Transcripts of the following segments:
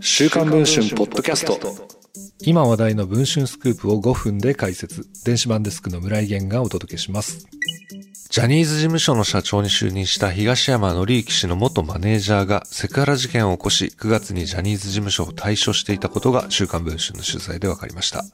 週刊文春ポッドキャスト。今話題の文春スクープを5分で解説。電子版デスクの村井源がお届けします。ジャニーズ事務所の社長に就任した東山紀之氏の元マネージャーがセクハラ事件を起こし9月にジャニーズ事務所を退所していたことが週刊文春の取材で分かりました。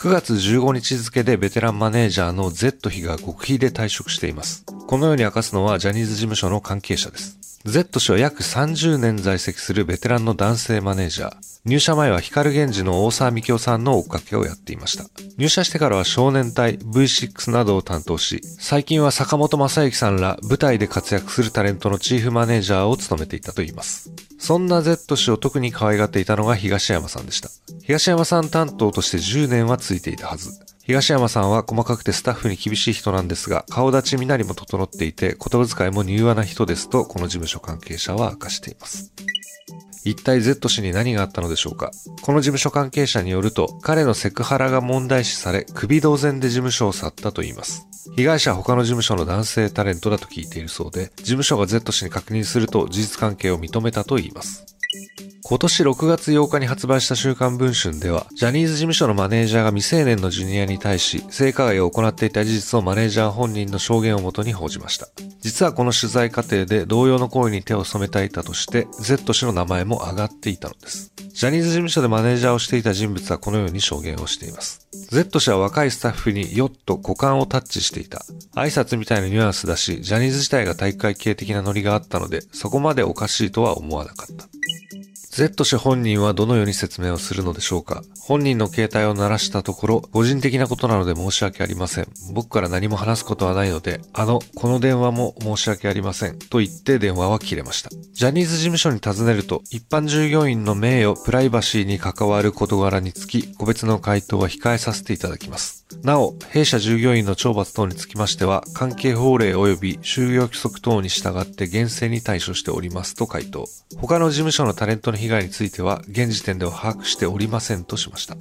9月15日付でベテランマネージャーの Z 氏が極秘で退職しています。このように明かすのはジャニーズ事務所の関係者です Z 氏は約30年在籍するベテランの男性マネージャー。入社前は光源氏の大沢幹夫さんの追っかけをやっていました。入社してからは少年隊、V6 などを担当し、最近は坂本正幸さんら舞台で活躍するタレントのチーフマネージャーを務めていたといいます。そんな Z 氏を特に可愛がっていたのが東山さんでした。東山さん担当として10年はついていたはず。東山さんは細かくてスタッフに厳しい人なんですが、顔立ち身なりも整っていて、言葉遣いも柔和な人ですと、この事務所関係者は明かしています。一体 Z 氏に何があったのでしょうか？この事務所関係者によると、彼のセクハラが問題視され、首同然で事務所を去ったといいます。被害者は他の事務所の男性タレントだと聞いているそうで、事務所が Z 氏に確認すると事実関係を認めたといいます。今年6月8日に発売した週刊文春では、ジャニーズ事務所のマネージャーが未成年のジュニアに対し、性加害を行っていた事実をマネージャー本人の証言をもとに報じました。実はこの取材過程で同様の行為に手を染めていたとして、Z 氏の名前も挙がっていたのです。ジャニーズ事務所でマネージャーをしていた人物はこのように証言をしています。Z 氏は若いスタッフにヨッと股間をタッチしていた。挨拶みたいなニュアンスだし、ジャニーズ自体が体育会系的なノリがあったので、そこまでおかしいとは思わなかった。Z 氏本人はどのように説明をするのでしょうか？本人の携帯を鳴らしたところ、個人的なことなので申し訳ありません。僕から何も話すことはないので、あの、この電話も申し訳ありません。と言って電話は切れました。ジャニーズ事務所に尋ねると、一般従業員の名誉、プライバシーに関わる事柄につき、個別の回答は控えさせていただきます。なお、弊社従業員の懲罰等につきましては、関係法令及び就業規則等に従って厳正に対処しておりますと回答。他の事務所のタレントの被害については、現時点では把握しておりませんとしました。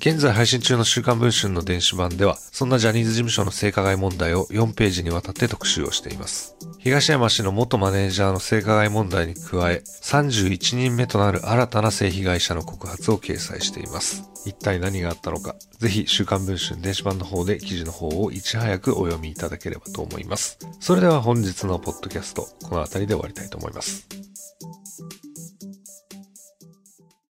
現在配信中の週刊文春の電子版では、そんなジャニーズ事務所の性加害問題を4ページにわたって特集をしています。東山氏の元マネージャーの性加害問題に加え、31人目となる新たな性被害者の告発を掲載しています。一体何があったのか、ぜひ週刊文春電子版の方で記事の方をいち早くお読みいただければと思います。それでは本日のポッドキャスト、この辺りで終わりたいと思います。